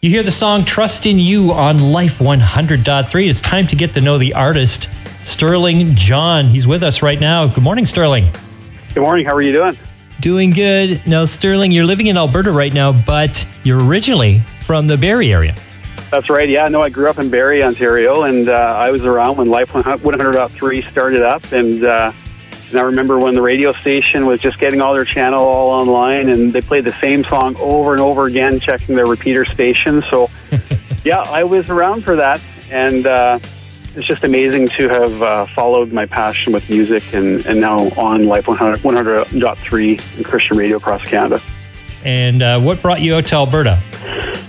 You hear the song Trust in You on Life 100.3. It's time to get to know the artist, Stirling John. He's with us right now. Good morning, Stirling. Good morning. How are you doing? Doing good. Now, Stirling, you're living in Alberta right now, but you're originally from the Barrie area. That's right. Yeah, no, I grew up in Barrie, Ontario, and uh, I was around when Life 100.3 started up. And, uh, and I remember when the radio station was just getting all their channel all online, and they played the same song over and over again, checking their repeater station. So, yeah, I was around for that. And uh, it's just amazing to have uh, followed my passion with music and, and now on Life 100, 100.3 and Christian radio across Canada. And uh, what brought you out to Alberta?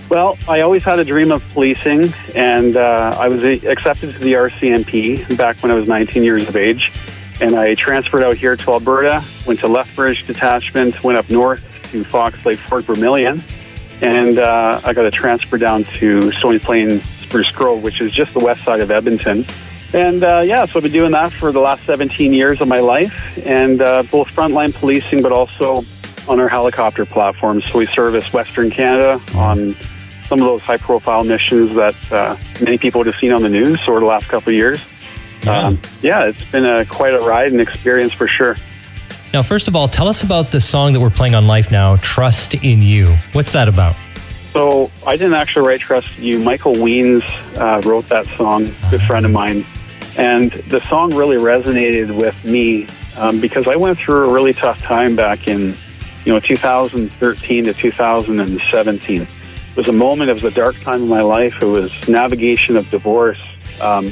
Well, I always had a dream of policing, and uh, I was accepted to the RCMP back when I was 19 years of age. And I transferred out here to Alberta, went to Lethbridge Detachment, went up north to Fox Lake Fort Vermilion, and uh, I got a transfer down to Stony Plain Spruce Grove, which is just the west side of Edmonton. And uh, yeah, so I've been doing that for the last 17 years of my life, and uh, both frontline policing, but also on our helicopter platforms. So we service Western Canada on some of those high profile missions that uh, many people would have seen on the news over the last couple of years. Yeah. Um, yeah, it's been a, quite a ride and experience for sure. Now, first of all, tell us about the song that we're playing on Life Now, Trust in You. What's that about? So I didn't actually write Trust in You. Michael Weens uh, wrote that song, a good friend of mine. And the song really resonated with me um, because I went through a really tough time back in you know, 2013 to 2017. It was a moment, it was a dark time in my life. It was navigation of divorce, um,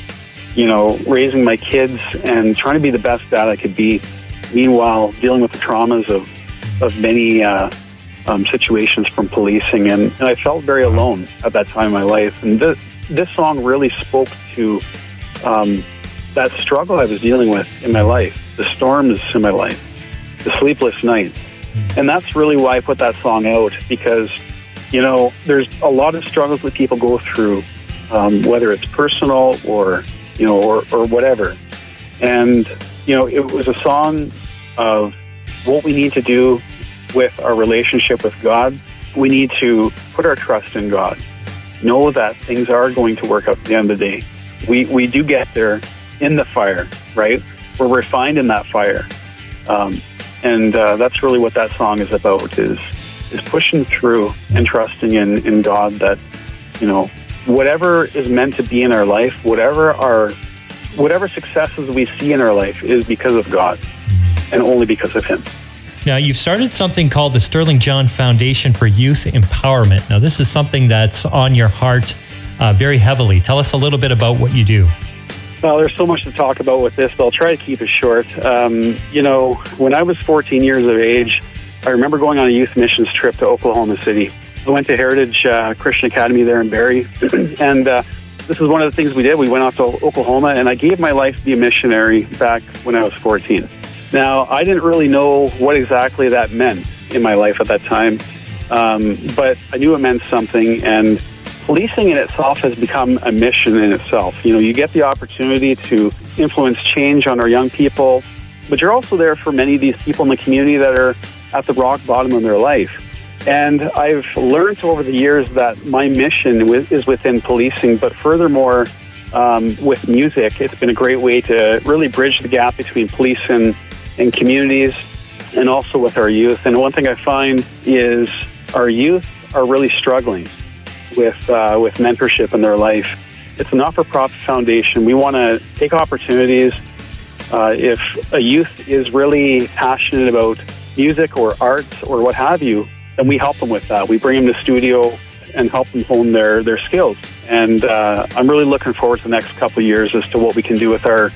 you know, raising my kids and trying to be the best dad I could be. Meanwhile, dealing with the traumas of, of many uh, um, situations from policing. And, and, I felt very alone at that time in my life. And this, this song really spoke to um, that struggle I was dealing with in my life, the storms in my life, the sleepless nights and that's really why I put that song out because, you know, there's a lot of struggles that people go through, um, whether it's personal or, you know, or, or whatever. And, you know, it was a song of what we need to do with our relationship with God. We need to put our trust in God. Know that things are going to work out at the end of the day. We, we do get there in the fire, right? We're refined in that fire. Um, and uh, that's really what that song is about is is pushing through and trusting in, in God that you know whatever is meant to be in our life whatever our whatever successes we see in our life is because of God and only because of him now you've started something called the Stirling John Foundation for Youth Empowerment now this is something that's on your heart uh, very heavily tell us a little bit about what you do well, there's so much to talk about with this, but I'll try to keep it short. Um, you know, when I was 14 years of age, I remember going on a youth missions trip to Oklahoma City. I went to Heritage uh, Christian Academy there in Barrie, and uh, this is one of the things we did. We went off to Oklahoma, and I gave my life to be a missionary back when I was 14. Now, I didn't really know what exactly that meant in my life at that time, um, but I knew it meant something, and policing in itself has become a mission in itself. You know, you get the opportunity to influence change on our young people, but you're also there for many of these people in the community that are at the rock bottom of their life. And I've learned over the years that my mission is within policing, but furthermore, um, with music, it's been a great way to really bridge the gap between police and, and communities and also with our youth. And one thing I find is our youth are really struggling with uh, with mentorship in their life. It's a not-for-profit foundation. We want to take opportunities. Uh, if a youth is really passionate about music or arts or what have you, then we help them with that. We bring them to studio and help them hone their their skills. And uh, I'm really looking forward to the next couple of years as to what we can do with our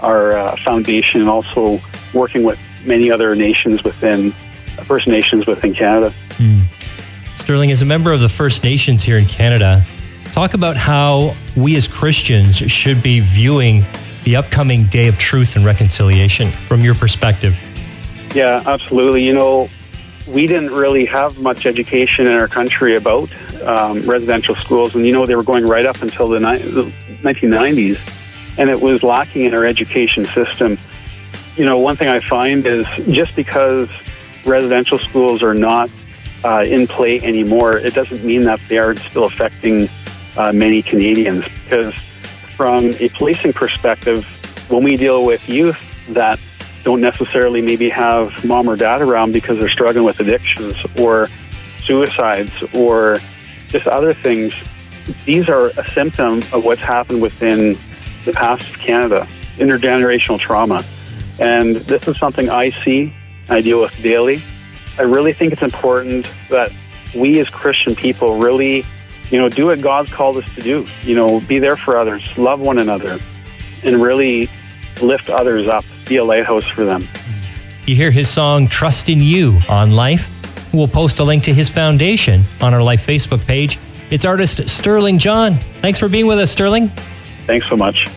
our uh, foundation and also working with many other nations within First Nations within Canada. Mm. Stirling, as a member of the First Nations here in Canada, talk about how we as Christians should be viewing the upcoming day of truth and reconciliation from your perspective. Yeah, absolutely. You know, we didn't really have much education in our country about um, residential schools, and you know, they were going right up until the, ni- the 1990s, and it was lacking in our education system. You know, one thing I find is just because residential schools are not uh, in play anymore, it doesn't mean that they are still affecting uh, many Canadians. Because from a policing perspective, when we deal with youth that don't necessarily maybe have mom or dad around because they're struggling with addictions or suicides or just other things, these are a symptom of what's happened within the past of Canada, intergenerational trauma. And this is something I see, I deal with daily. I really think it's important that we as Christian people really, you know, do what God's called us to do. You know, be there for others, love one another, and really lift others up, be a lighthouse for them. You hear his song Trust in You on Life. We'll post a link to his foundation on our Life Facebook page. It's artist Stirling John. Thanks for being with us, Stirling. Thanks so much.